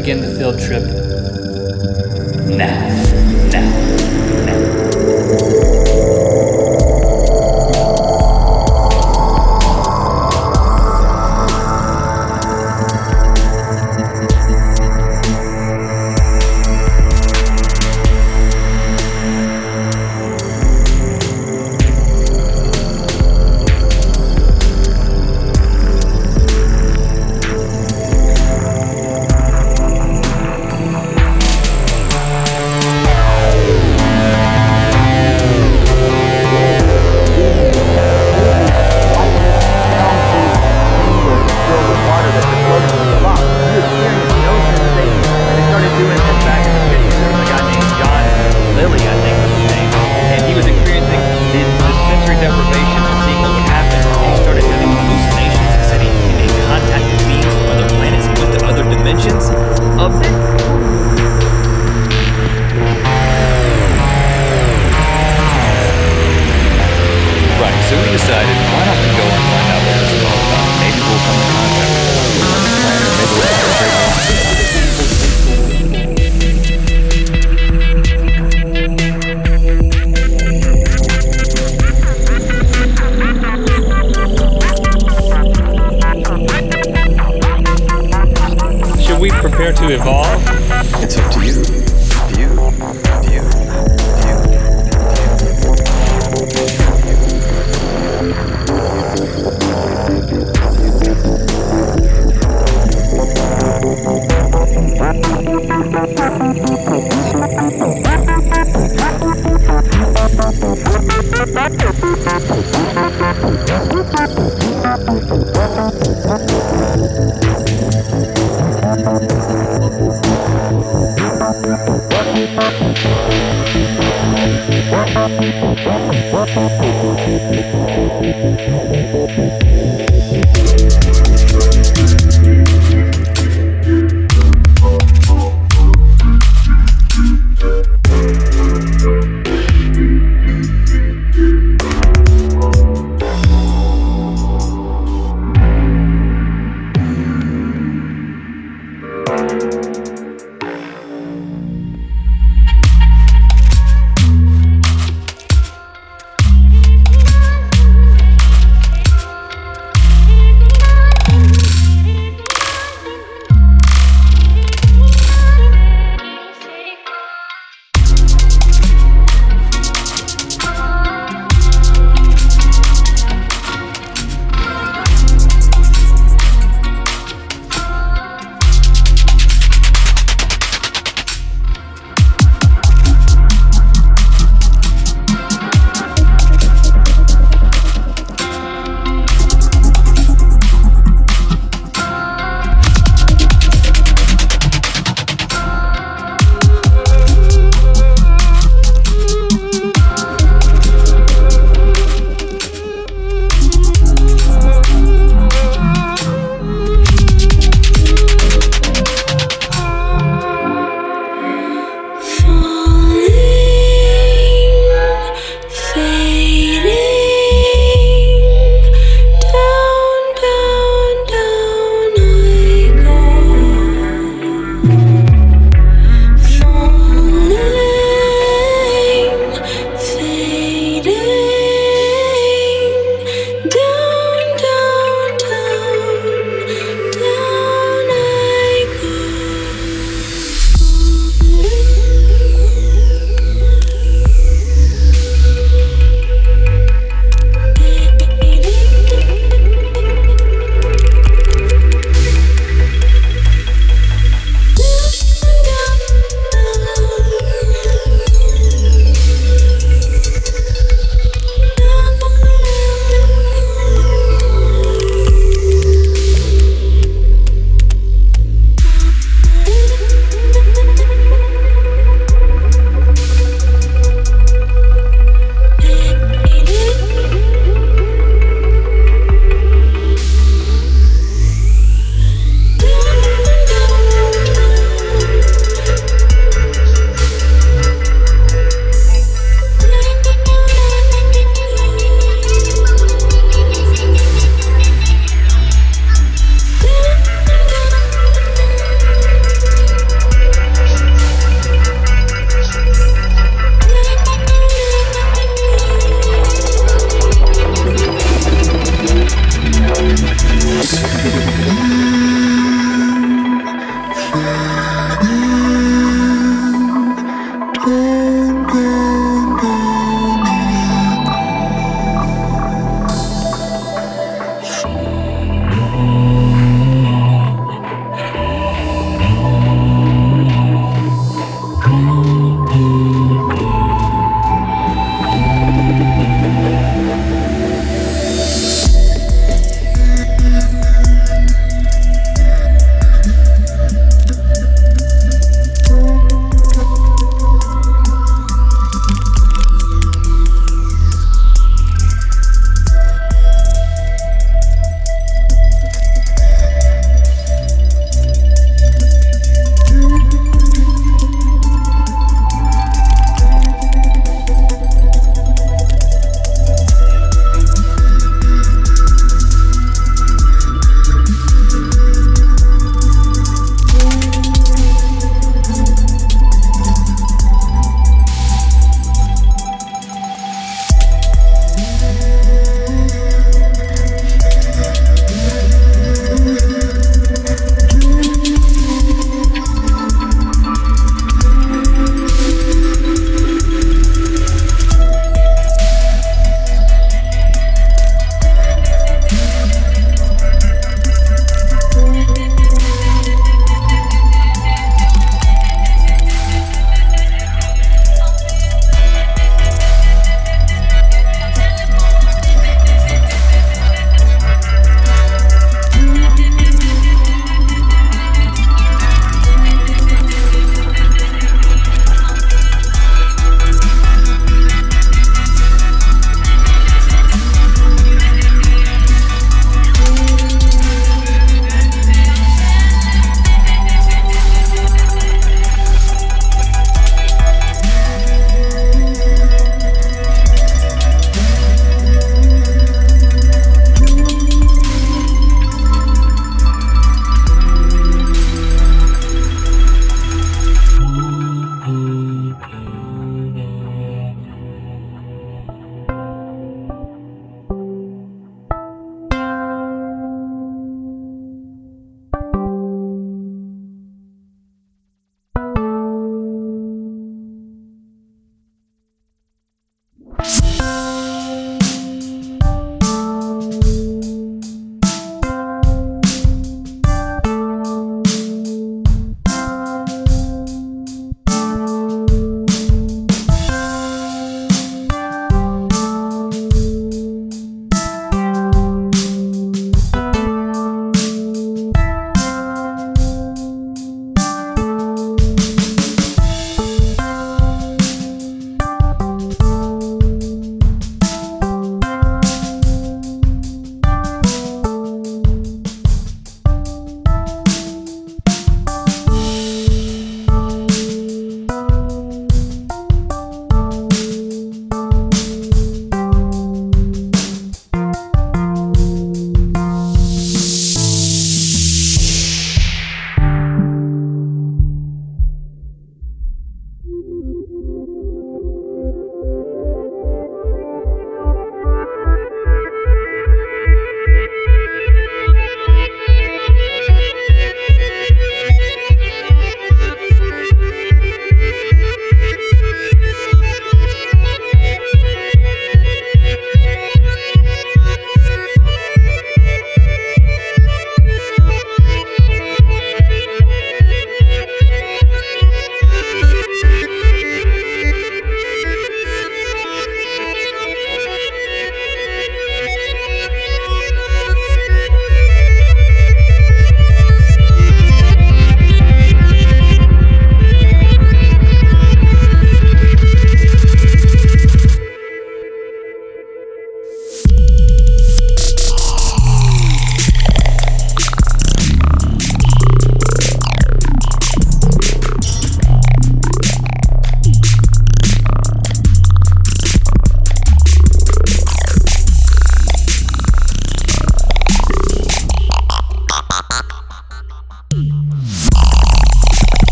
begin the field trip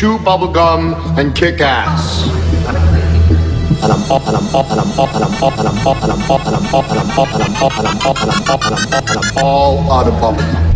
chew bubblegum and kick ass. And I'm up and I'm up and I'm up and I'm up and I'm up and I'm up and I'm up and I'm up and I'm up and I'm up and I'm up and I'm up and I'm all out of bubblegum.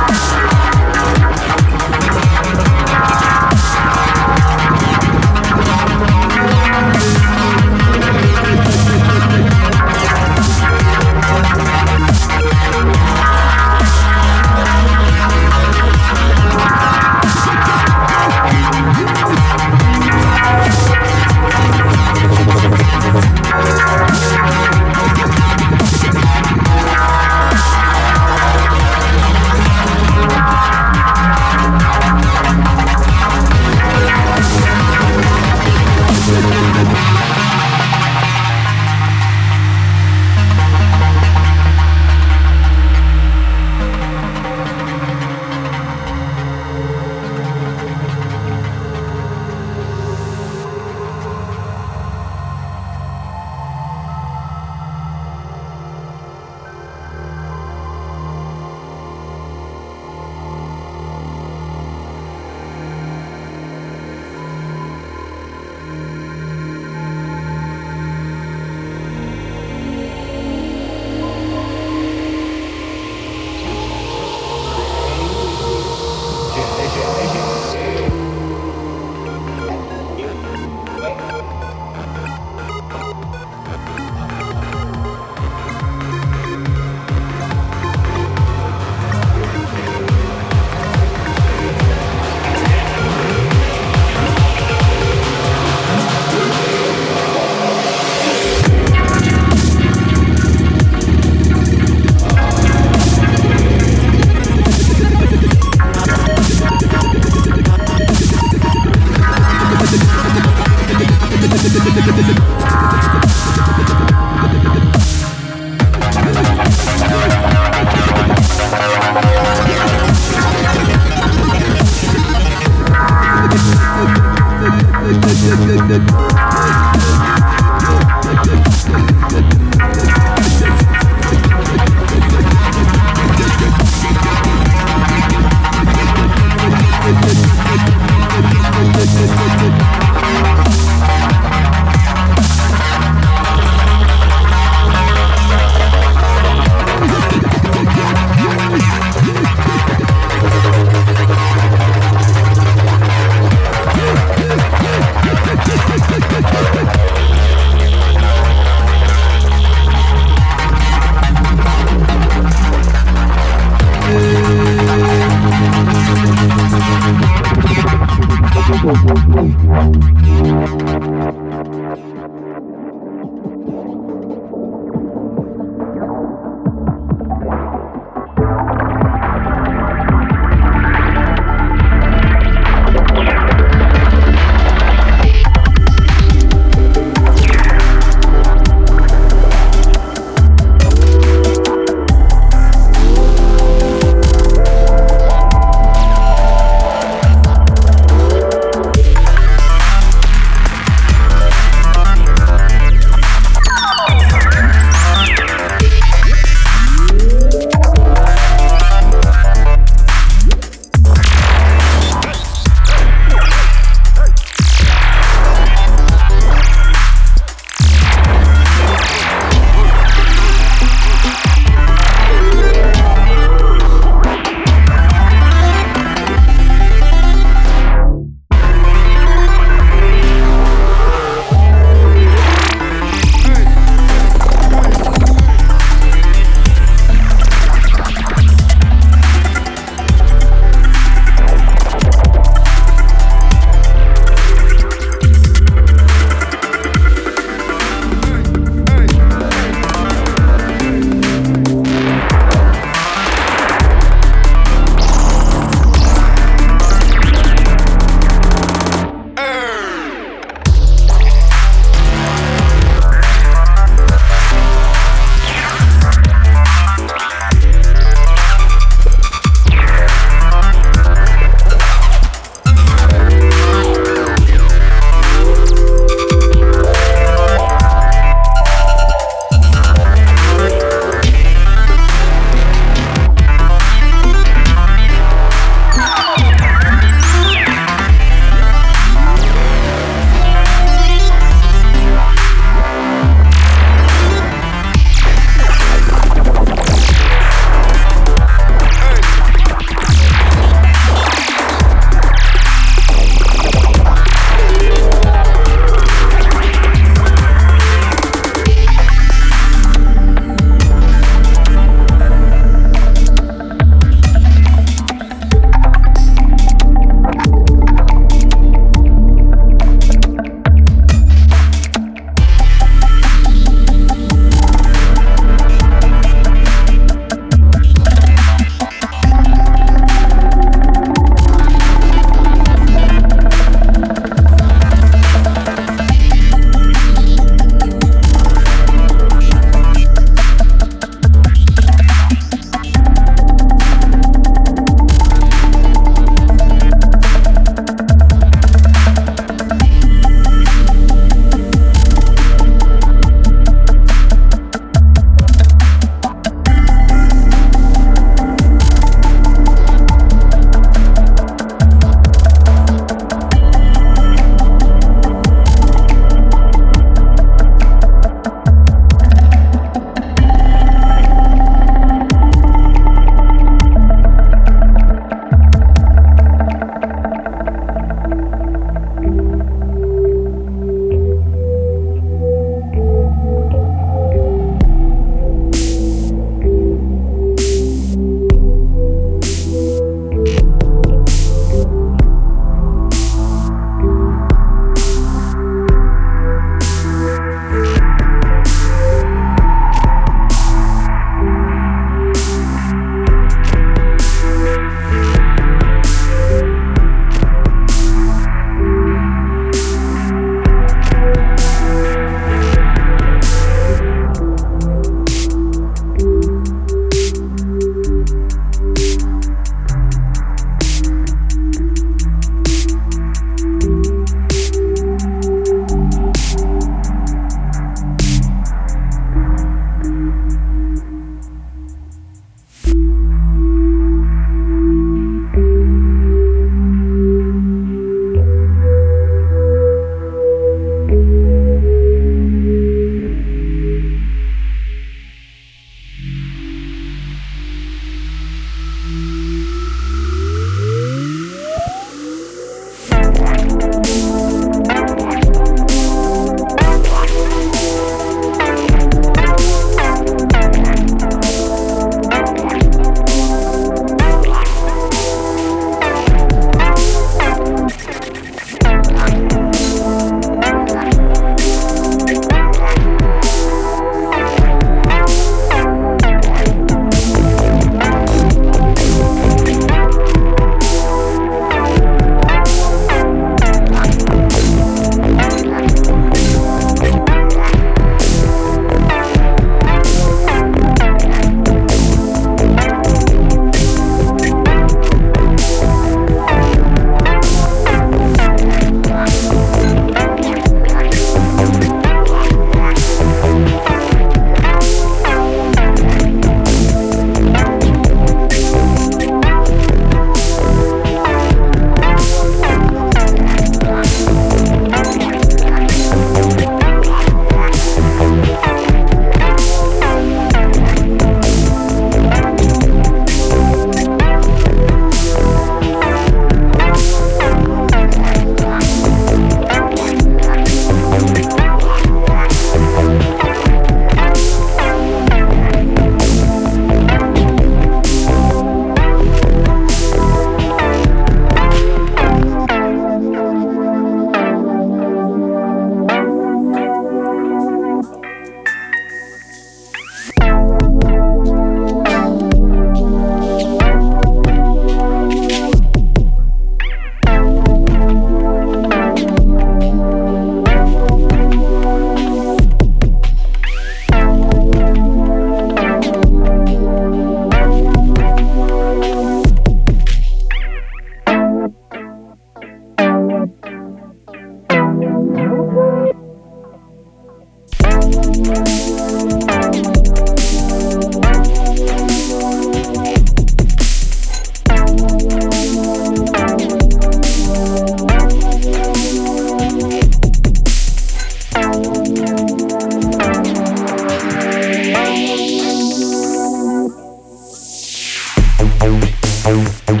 Oh, oh, oh.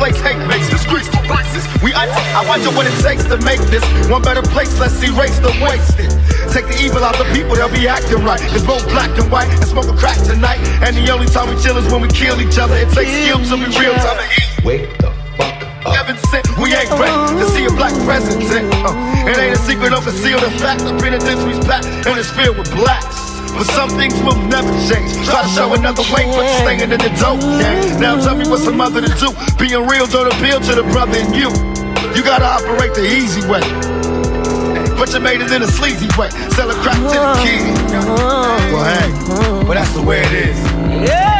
Misplaced hate makes the streets for boxes. We I, I wonder what it takes to make this one better place. Let's erase the wasted. Take the evil out the people, they'll be acting right. It's both black and white and smoke a crack tonight. And the only time we chill is when we kill each other. It takes skill to be real time to eat. Wake the fuck up. Heaven sent, we ain't ready to see a black president. Uh, it ain't a secret, don't conceal the fact. The penitentiary's packed and it's filled with blacks. But some things will never change. Try to show another way, but staying in the dope game. Now tell me what's a mother to do. Being real don't appeal to the brother in you. You gotta operate the easy way. But you made it in a sleazy way. Sell a crack to the uh-huh. kid. Uh-huh. Well, hey, but that's the way it is. That's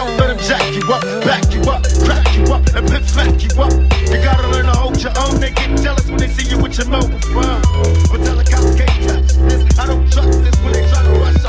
Don't let them jack you up, back you up, crack you up, and pit smack you up. You gotta learn to hold your own. They get jealous when they see you with your mobile phone. But tell the cops can't touch this. I don't trust this. When they try to rush,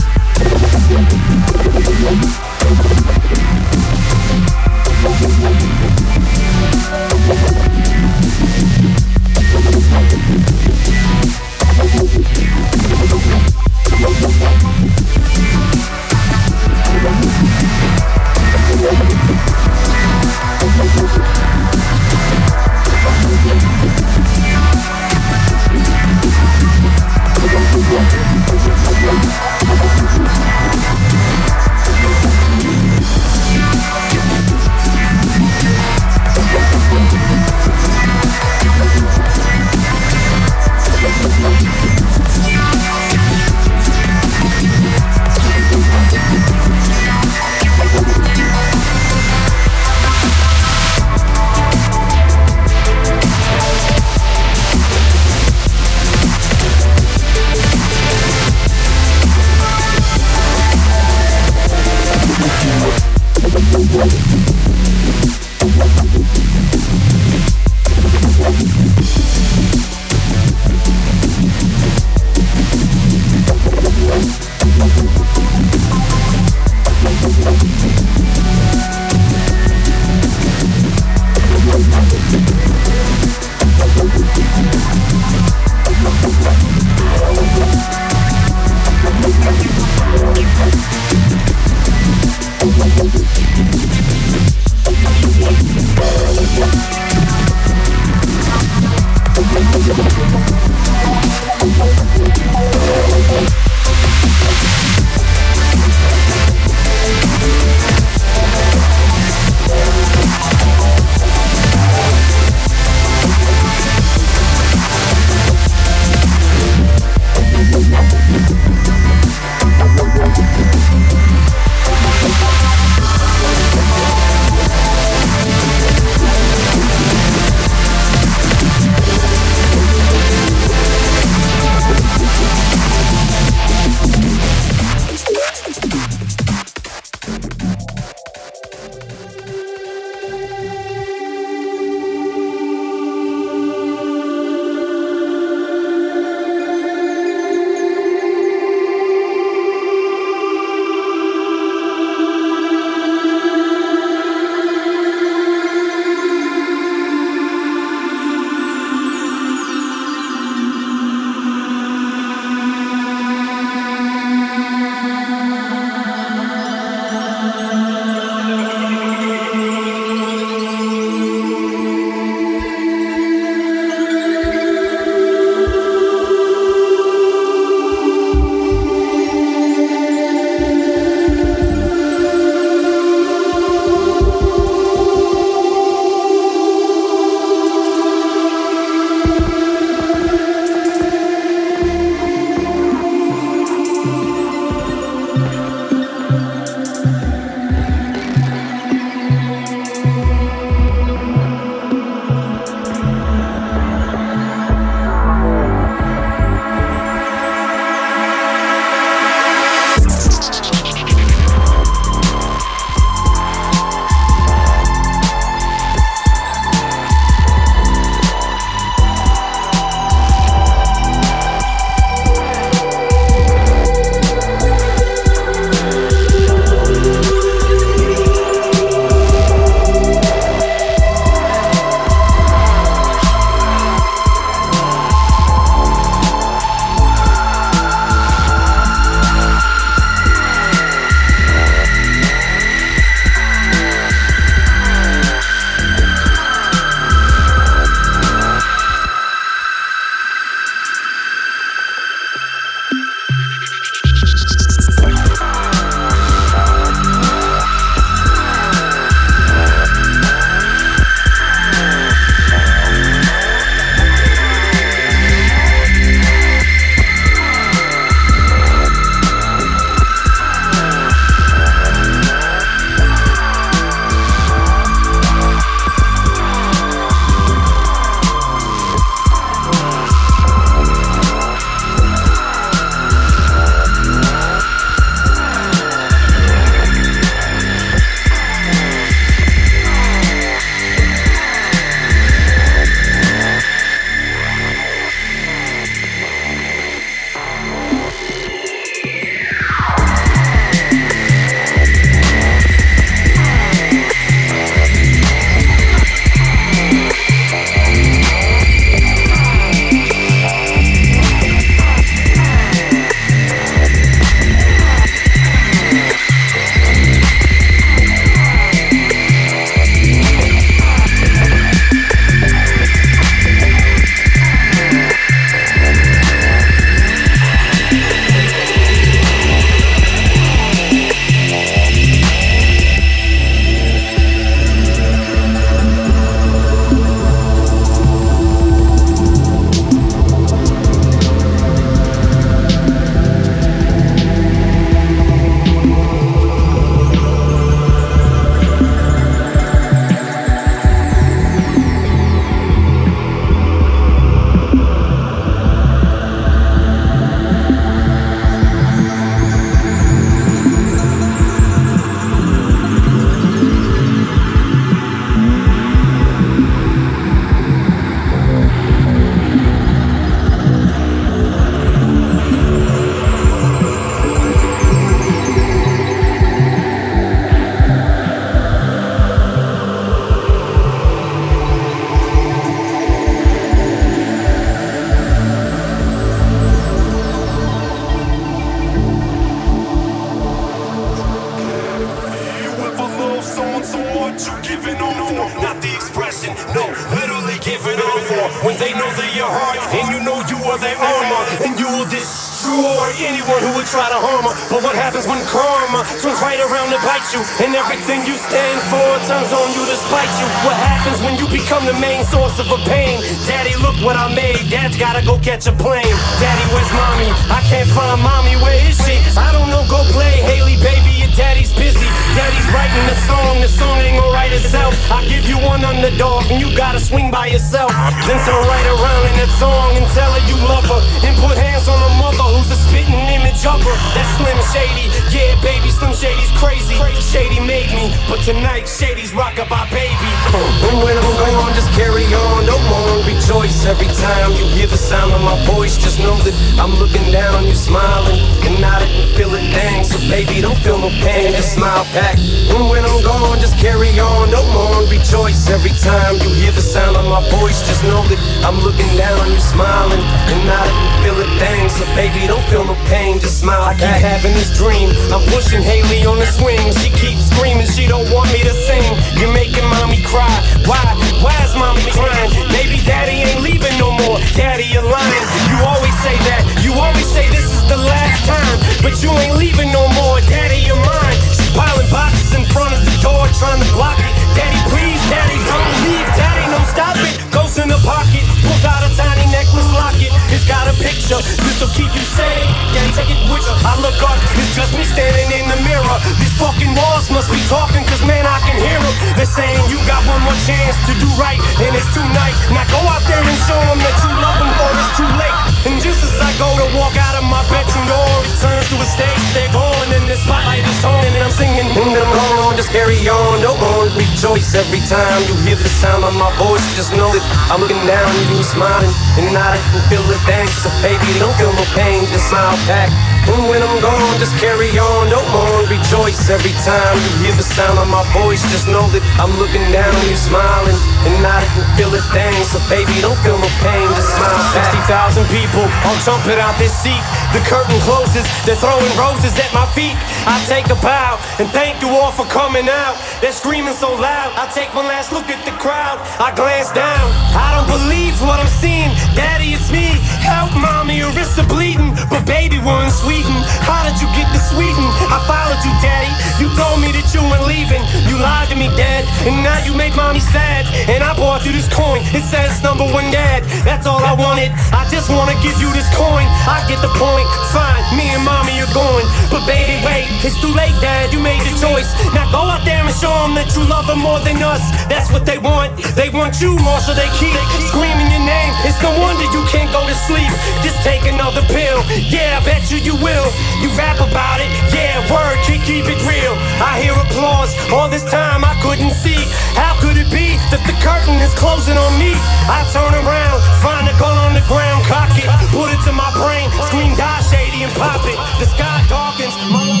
All jumping out this seat. The curtain closes, they're throwing roses at my feet. I take a bow and thank you all for coming out. They're screaming so loud. I take one last look at the crowd. I glance down. I don't believe what I'm seeing. Daddy, it's me. Help, mommy, your wrists are bleeding. But baby, we're in Sweden. How did you get to Sweden? I followed you, daddy. You told me that you weren't leaving. You lied to me, dad. And now you make mommy sad. And I bought you this coin. It says number one dad. That's all I wanted. I just wanna give you this coin. I get the point. Fine, me and mommy are going. But baby, wait, it's too late, dad. You made your choice. Now go out there and show them that you love them more than us. That's what they want. They want you more, so they keep screaming your name. It's no wonder you can't go to sleep. Just take another pill. Yeah, I bet you you will. You rap about it. Yeah, word, keep, keep it real. I hear applause. All this time I couldn't see. How could it be that the curtain is closing on me? I turn around, find a gun on the ground, cock it, put it to my brain, scream die shady and pop it. The sky darkens, my.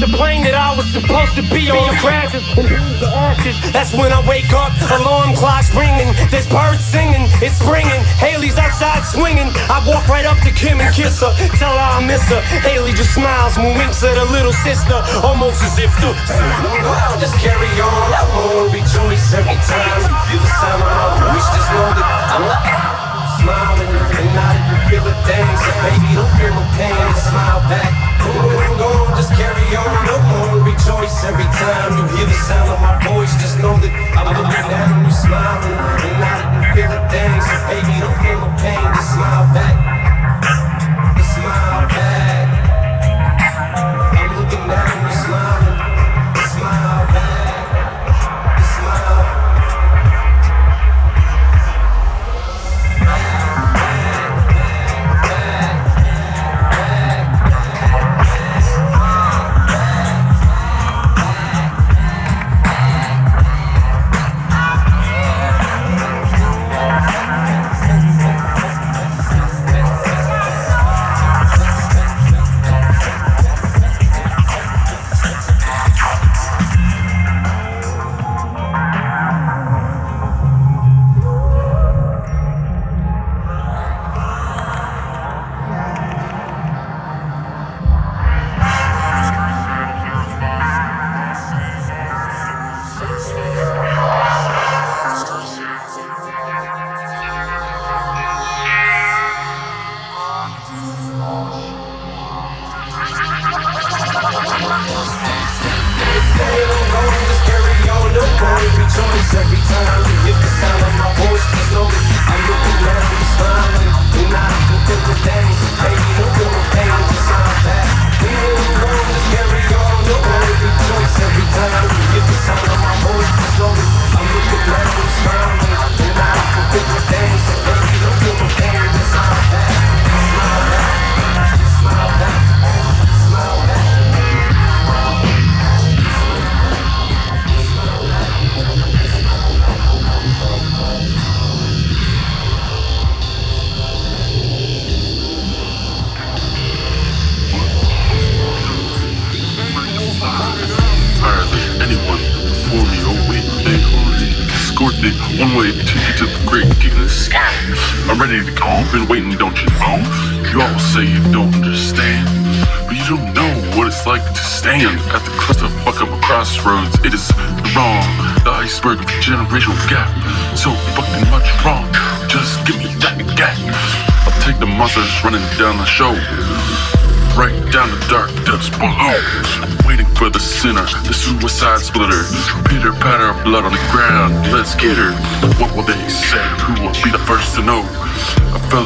The plane that I was supposed to be on crashes the. That's when I wake up, alarm clock's ringing. There's birds singing, it's springing. Hailie's outside swinging. I walk right up to Kim and kiss her, tell her I miss her. Haley just smiles and winks at her little sister, almost as if the I'll just carry on. I won't rejoice every time hear the sound of my voice. Just know that I'm smiling and I didn't feel a thing. So baby, don't feel no pain. Just smile back. When I'm gone, just carry on. No more rejoice every time you hear the sound of my voice. Just know that I'm looking down, you smiling, and I didn't feel a thing. So baby, don't feel no pain. Just smile back.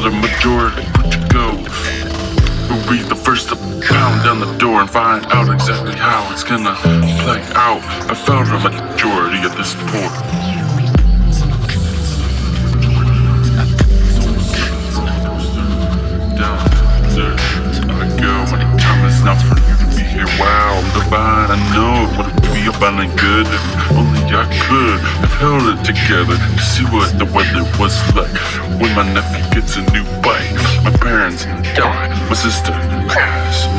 A majority to go. Who'll be the first to pound down the door and find out exactly how it's gonna together to see what the weather was like when my nephew gets a new bike. My parents die, my sister pass.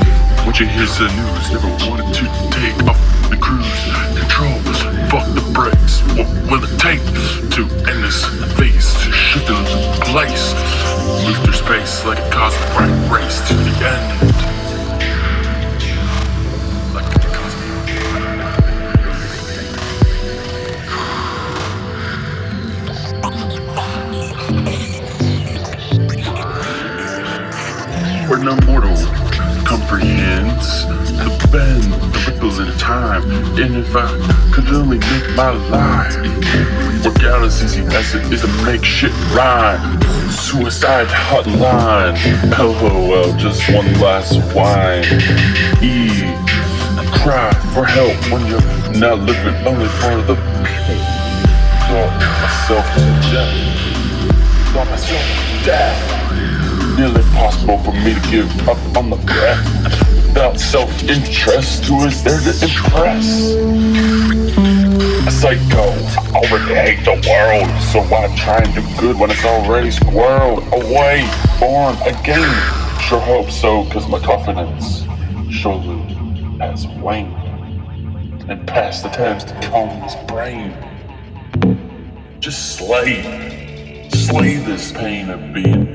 When you hear the news, never wanted to take off the cruise control. Fuck the brakes. What will it take to end this phase? To shift into place. Move through space like a cosmic race to the end. And if I could only make my life as easy as it is to make shit rhyme. Suicide hotline. LOL, just one glass of wine. E. Cry for help when you're not living only for the people. Thought myself to death. Thought myself to death nearly impossible for me to give up on the breath without self-interest. Who is there to impress? A psycho. Oh, I already hate the world, so why try and do good when it's already squirreled away, born again? Sure hope so, cause my confidence surely has waned, and past the times to this brain. Just slay, slay this pain of being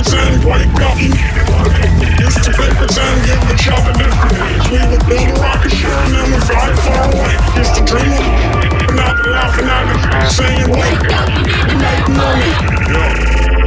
Play pretend, wake up, the. Used to play pretend, give other different names. We would build a rocket ship and then we'd fly far away. Used to dream of and now they're laughing at us, saying, wake up, make money. Yeah.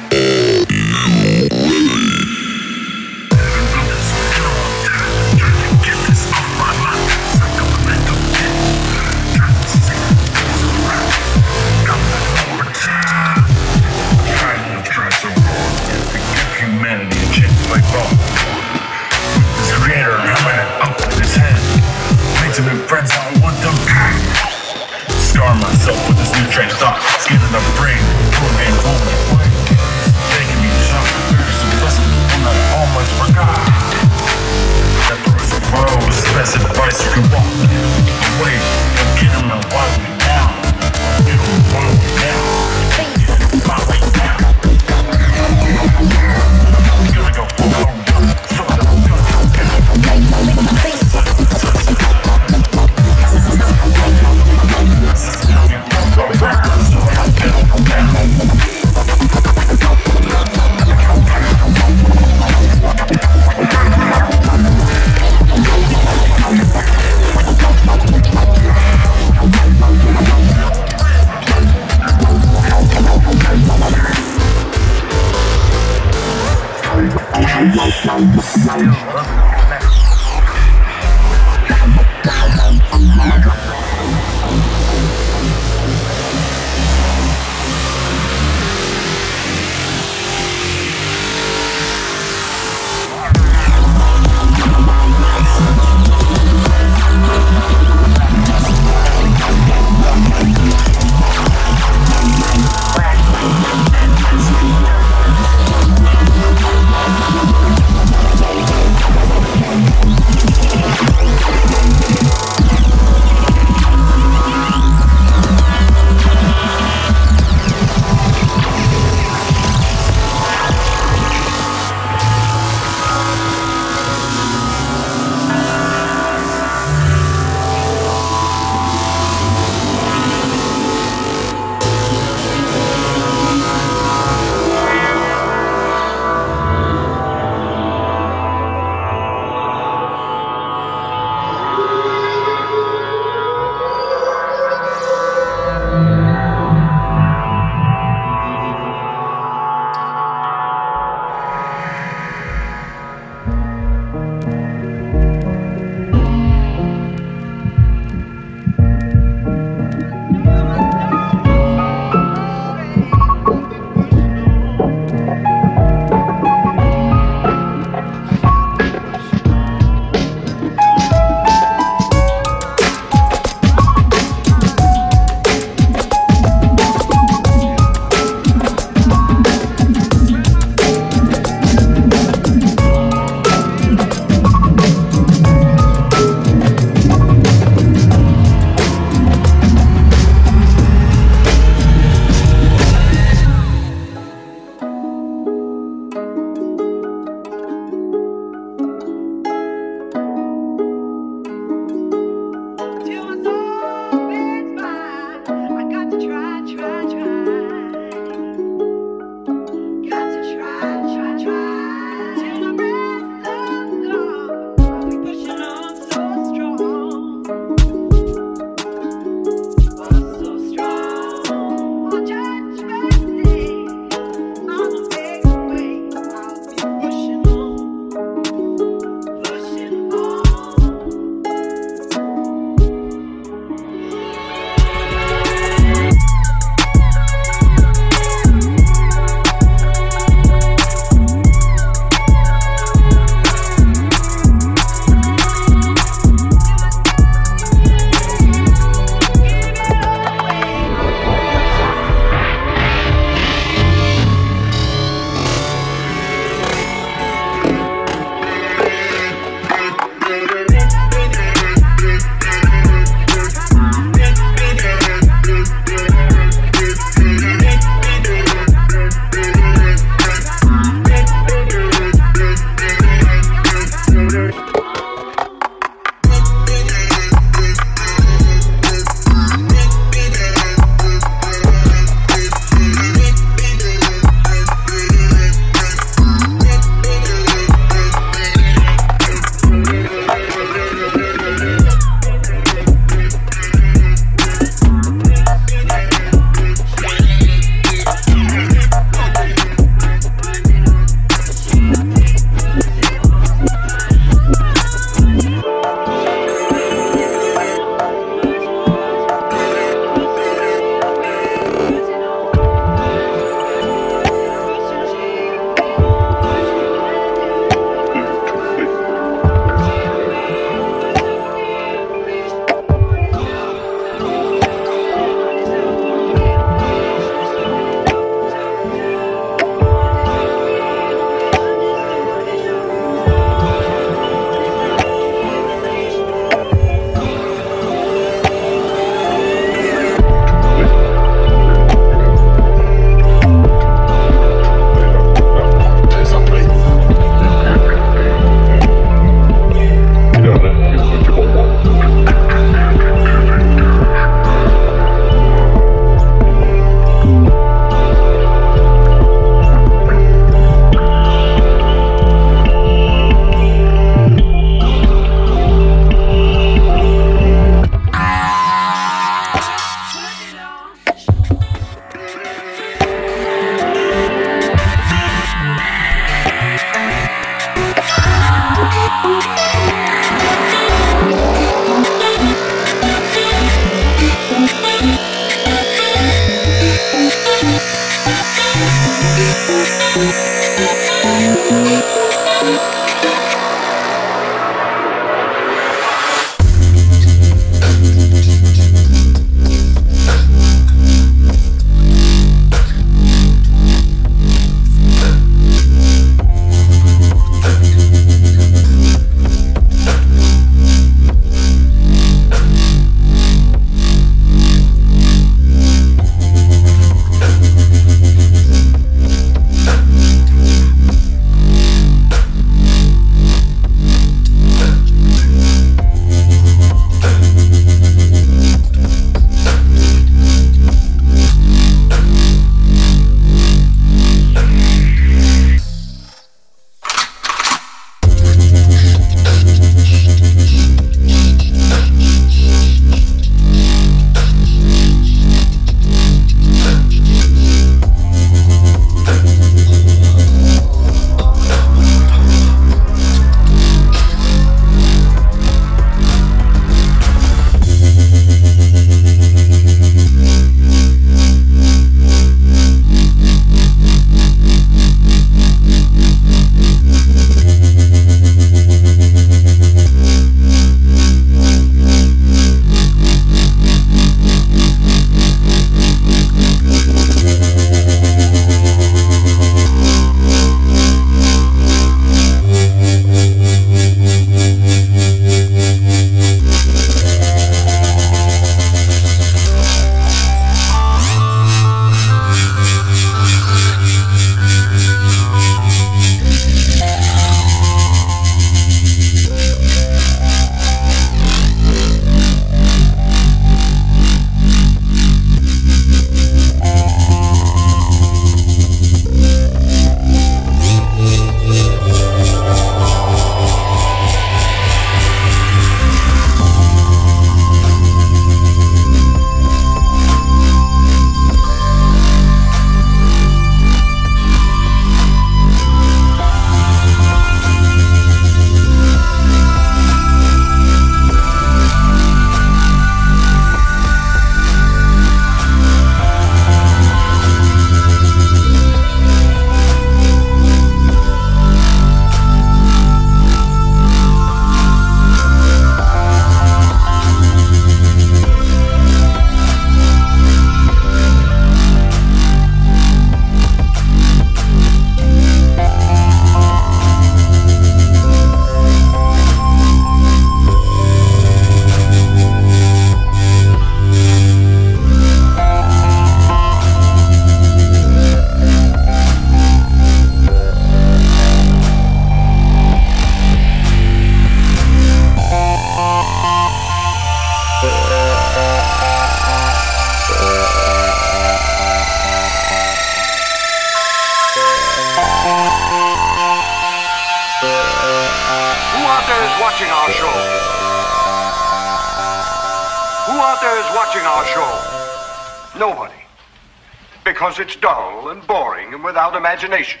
imagination.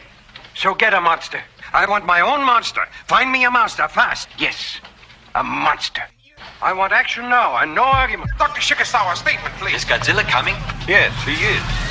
So get a monster. I want my own monster. Find me a monster, fast. Yes, a monster. I want action now and no argument. Dr. Shikasawa, statement, please. Is Godzilla coming? Yes, he is.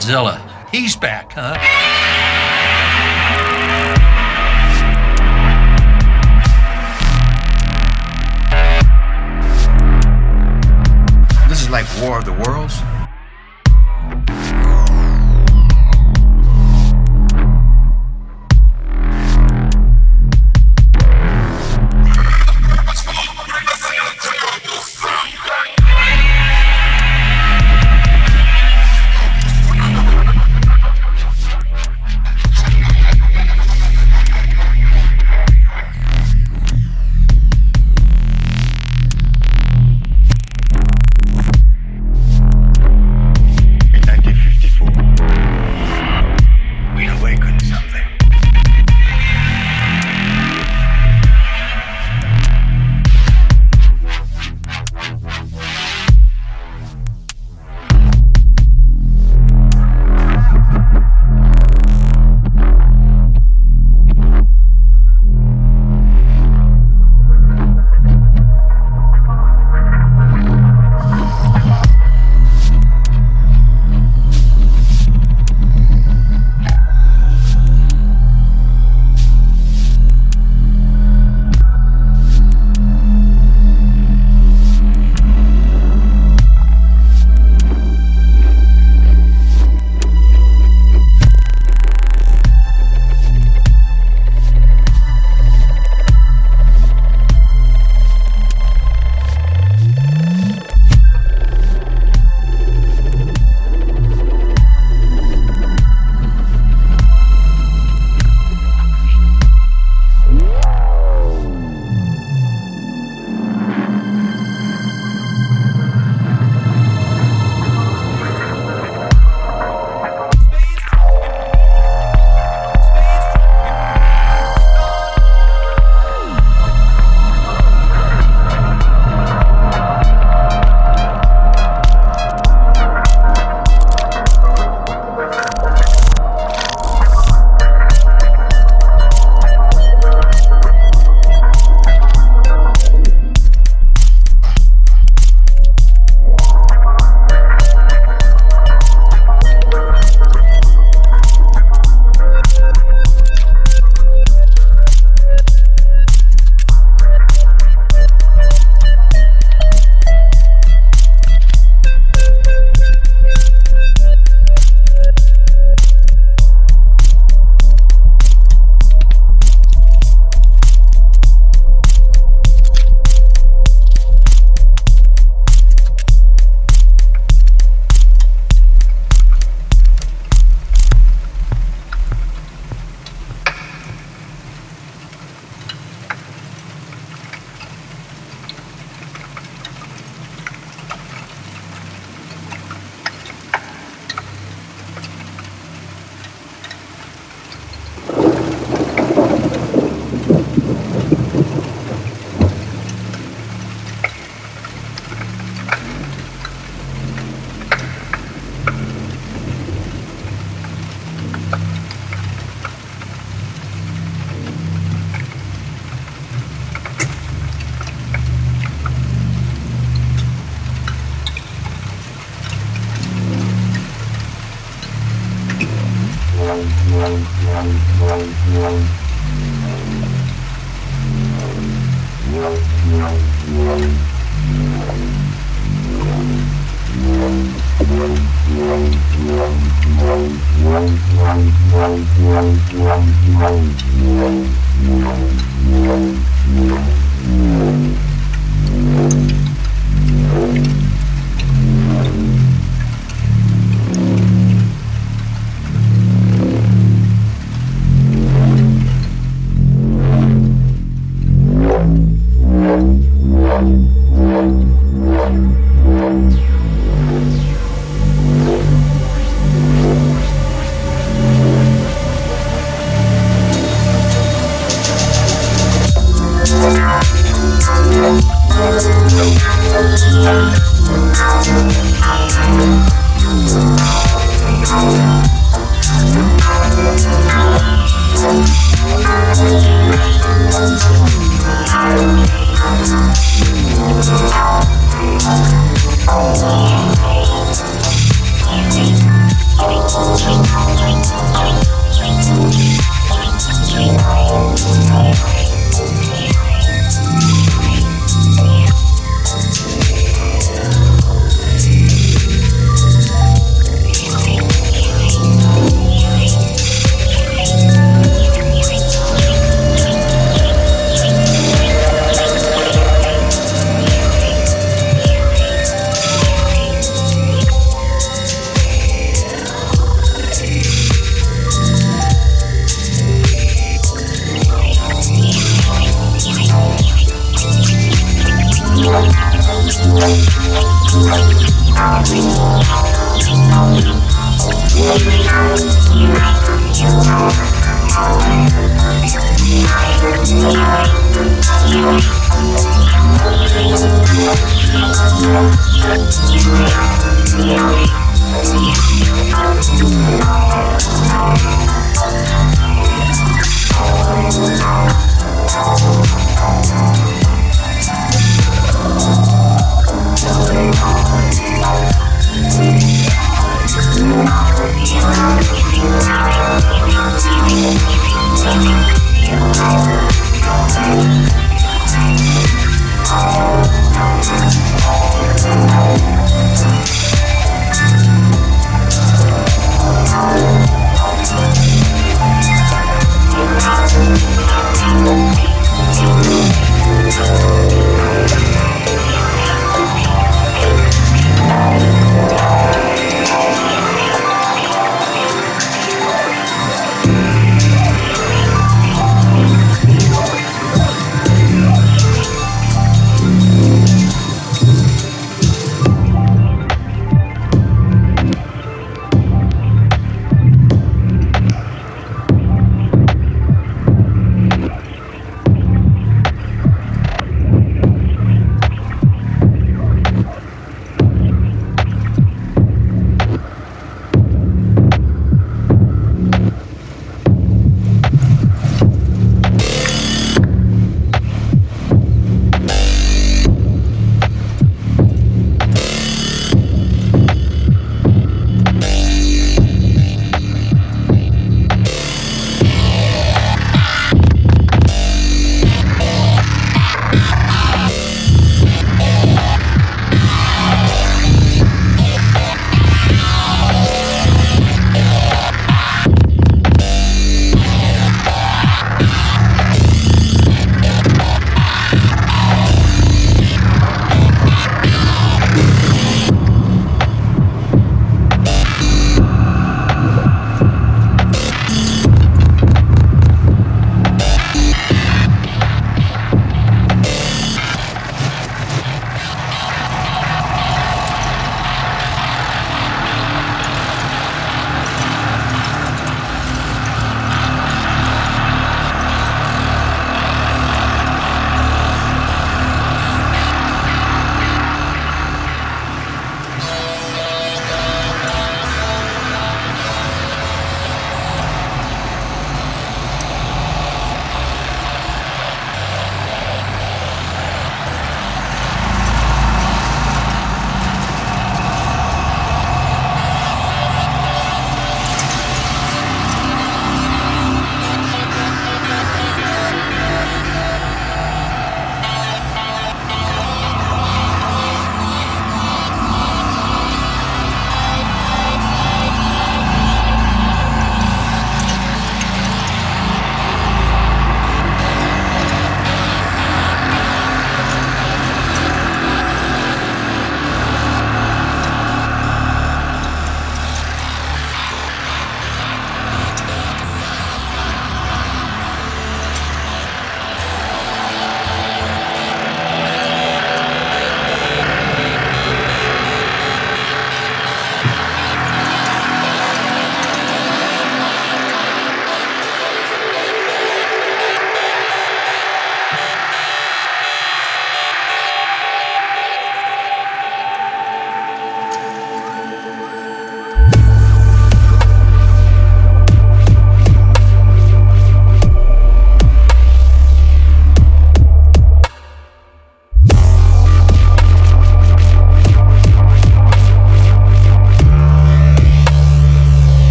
Godzilla.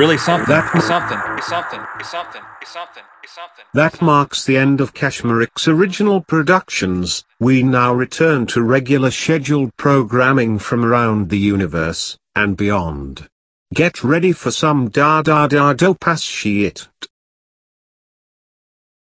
really something. That is something. Something. Something. Something. Something. That marks the end of Kashmirik's original productions. We now return to regular scheduled programming from around the universe and beyond. Get ready for some da da da do pass shit.